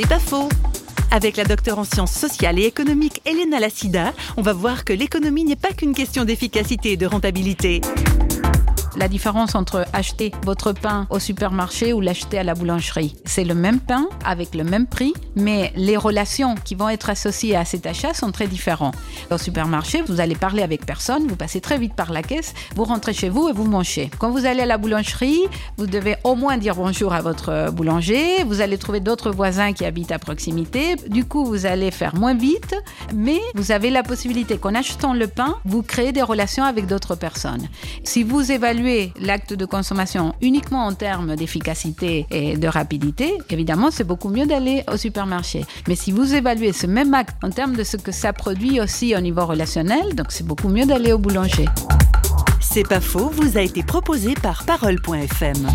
C'est pas faux. Avec la docteure en sciences sociales et économiques Elena Lassida, on va voir que l'économie n'est pas qu'une question d'efficacité et de rentabilité. La différence entre acheter votre pain au supermarché ou l'acheter à la boulangerie, c'est le même pain avec le même prix, mais les relations qui vont être associées à cet achat sont très différentes. Au supermarché, vous allez parler avec personne, vous passez très vite par la caisse, vous rentrez chez vous et vous mangez. Quand vous allez à la boulangerie, vous devez au moins dire bonjour à votre boulanger, vous allez trouver d'autres voisins qui habitent à proximité, du coup vous allez faire moins vite, mais vous avez la possibilité qu'en achetant le pain, vous créez des relations avec d'autres personnes. Si vous évaluez l'acte de consommation uniquement en termes d'efficacité et de rapidité, évidemment, c'est beaucoup mieux d'aller au supermarché. Mais si vous évaluez ce même acte en termes de ce que ça produit aussi au niveau relationnel, donc c'est beaucoup mieux d'aller au boulanger. C'est pas faux, vous a été proposé par parole.fm.